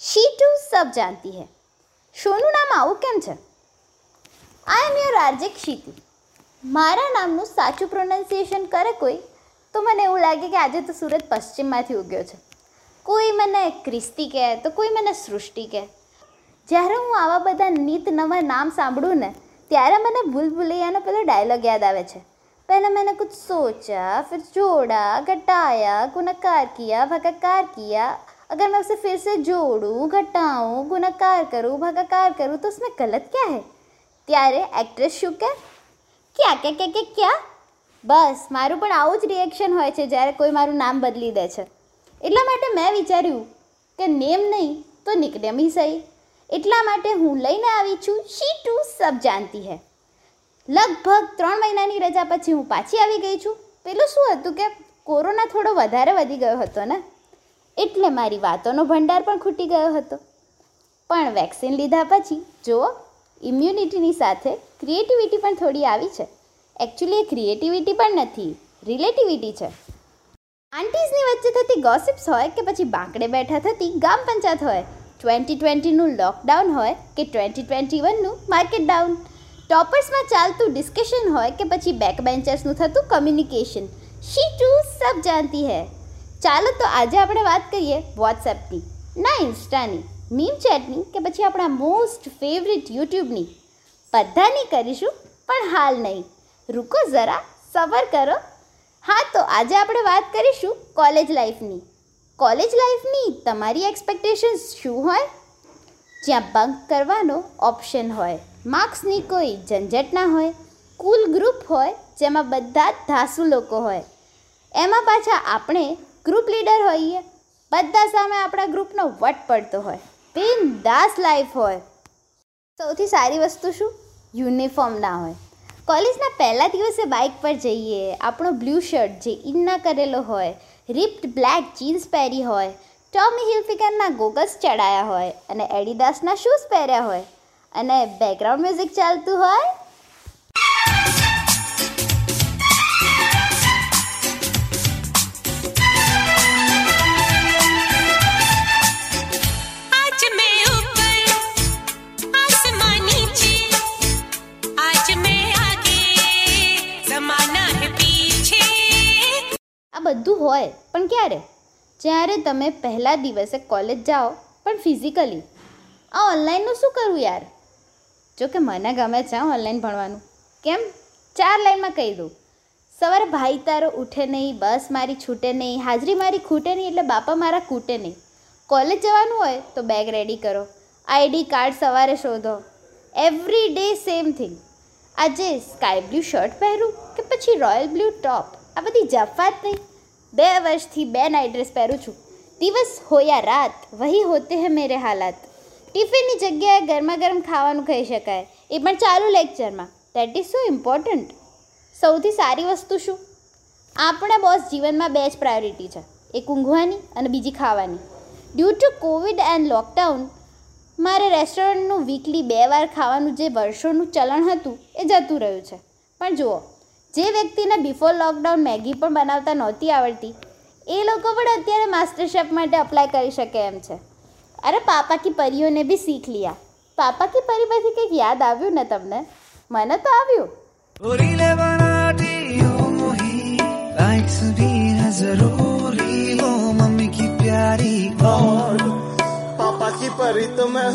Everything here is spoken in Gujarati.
शी टू सब जानती है શોનું નામ આવું કેમ છે આઈ એમ યોર આર્જિક શીતી મારા નામનું સાચું પ્રોનાઉન્સિએશન કરે કોઈ તો મને એવું લાગે કે આજે તો સુરત પશ્ચિમમાંથી ઉગ્યો છે કોઈ મને ક્રિસ્તી કહે તો કોઈ મને સૃષ્ટિ કહે જ્યારે હું આવા બધા નીત નવા નામ સાંભળું ને ત્યારે મને ભૂલ ભૂલૈયાનો પેલો ડાયલોગ યાદ આવે છે पहले मैंने कुछ सोचा फिर जोड़ा घटाया गुणकार किया भागाकार किया अगर मैं उसे फिर से जोड़ूं घटाऊं गुणाकार करूं भागाकार करूं तो उसमें गलत क्या है ત્યારે એક્ટ્રેસ શું કે ક્યાં કે કે કે ક્યાં બસ મારું પણ આવું જ રિએક્શન હોય છે જ્યારે કોઈ મારું નામ બદલી દે છે એટલા માટે મેં વિચાર્યું કે નેમ નહીં તો નિકનેમ હી સહી એટલા માટે હું લઈને આવી છું શી ટુ સબ જાનતી હૈ લગભગ ત્રણ મહિનાની રજા પછી હું પાછી આવી ગઈ છું પેલું શું હતું કે કોરોના થોડો વધારે વધી ગયો હતો ને એટલે મારી વાતોનો ભંડાર પણ ખૂટી ગયો હતો. પણ વેક્સિન લીધા પછી, જુઓ ઇમ્યુનિટીની સાથે ક્રિએટિવિટી પણ થોડી આવી છે. એકચ્યુઅલી એ ક્રિએટિવિટી પણ નથી રિલેટિવિટી છે. આંટીઝની વચ્ચે થતી ગોસિપ્સ હોય કે પછી બાંકડે બેઠા થતી ગામ પંચાયત હોય ટ્વેન્ટી ટ્વેન્ટીનું લોકડાઉન હોય કે ટ્વેન્ટી ટ્વેન્ટી વનનું માર્કેટ ડાઉન ટોપર્સમાં ચાલતું ડિસ્કશન હોય કે પછી બેક બેન્ચર્સનું થતું કમ્યુનિકેશન શી ટુ સબ જાણતી હૈ? ચાલો તો આજે આપણે વાત કરીએ વોટ્સએપની ના ઇન્સ્ટાની મીમ ચેટની કે પછી આપણા મોસ્ટ ફેવરિટ યુટ્યુબની બધાની કરીશું, પણ હાલ નહીં. રૂકો જરા, સબર કરો. હા, તો આજે આપણે વાત કરીશું કોલેજ લાઈફની કોલેજ લાઈફની તમારી એક્સપેક્ટેશન્સ શું હોય? જ્યાં બંક કરવાનો ઓપ્શન હોય. માર્ક્સની કોઈ ઝંઝટ ના હોય. કુલ ગ્રુપ હોય, જેમાં બધા ધાસુ લોકો હોય. એમાં પાછા આપણે ગ્રુપ લીડર હોઈએ, બધા સામે આપણા ગ્રુપનો વટ પડતો હોય. બિંદાસ લાઈફ હોય. સૌથી સારી વસ્તુ શું? યુનિફોર્મ ના હોય. કોલેજના પહેલા દિવસે બાઇક પર જઈએ, આપણો બ્લુ શર્ટ જે ઇન્ના કરેલો હોય રિપ્ડ બ્લેક જીન્સ પહેરી હોય ટોમી હિલફિકરના ગોગલ્સ ચડાયા હોય, અને એડિડાસના શૂઝ પહેર્યા હોય, અને બેકગ્રાઉન્ડ મ્યુઝિક ચાલતું હોય બધું હોય, પણ ક્યારે? જ્યારે તમે પહેલા દિવસે કોલેજ જાઓ, પણ ફિઝિકલી આ ઓનલાઈનનું શું કરવું યાર? જો કે મને ગમે છે ઓનલાઈન ભણવાનું. કેમ? ચાર લાઈનમાં કહી દઉં. સવારે ભાઈ તારો ઉઠે નહીં, બસ મારી છૂટે નહીં, હાજરી મારી ખૂટે નહીં, એટલે બાપા મારા કૂટે નહીં. કોલેજ જવાનું હોય, તો બેગ રેડી કરો. આઈડી કાર્ડ સવારે શોધો. એવરી ડે સેમ થિંગ આજે સ્કાય બ્લુ શર્ટ પહેરું કે પછી રોયલ બ્લુ ટોપ આ બધી જફાત નહીં. બે વર્ષથી બે નાઇટ ડ્રેસ પહેરું છું. દિવસ હોયા રાત, વહી હોતે હે મેરે હાલાત. ટિફિનની જગ્યાએ ગરમા ગરમ ખાવાનું કહી શકાય. એ પણ ચાલુ લેક્ચરમાં દેટ ઇઝ સો ઇમ્પોર્ટન્ટ સૌથી સારી વસ્તુ શું? આપણા બોસ જીવનમાં બે જ પ્રાયોરિટી છે. એક ઊંઘવાની અને બીજી ખાવાની. Due to COVID and lockdown મારે રેસ્ટોરન્ટનું વીકલી બે વાર ખાવાનું જે વર્ષોનું ચલણ હતું, એ જતું રહ્યું છે. પણ જુઓ જે વ્યક્તિને બિફોર લોકડાઉન મેગી પણ બનાવતા નહોતી આવડતી એ લોકો પણ અત્યારે માસ્ટર શેફ માટે અપ્લાય કરી શકે એમ છે. અરે પાપા કી પરીઓને બી શીખ લ્યા. પાપા કી પરી પછી કંઈક યાદ આવ્યું ને તમને? મને તો આવ્યું. પાપા કી પરી તો મેં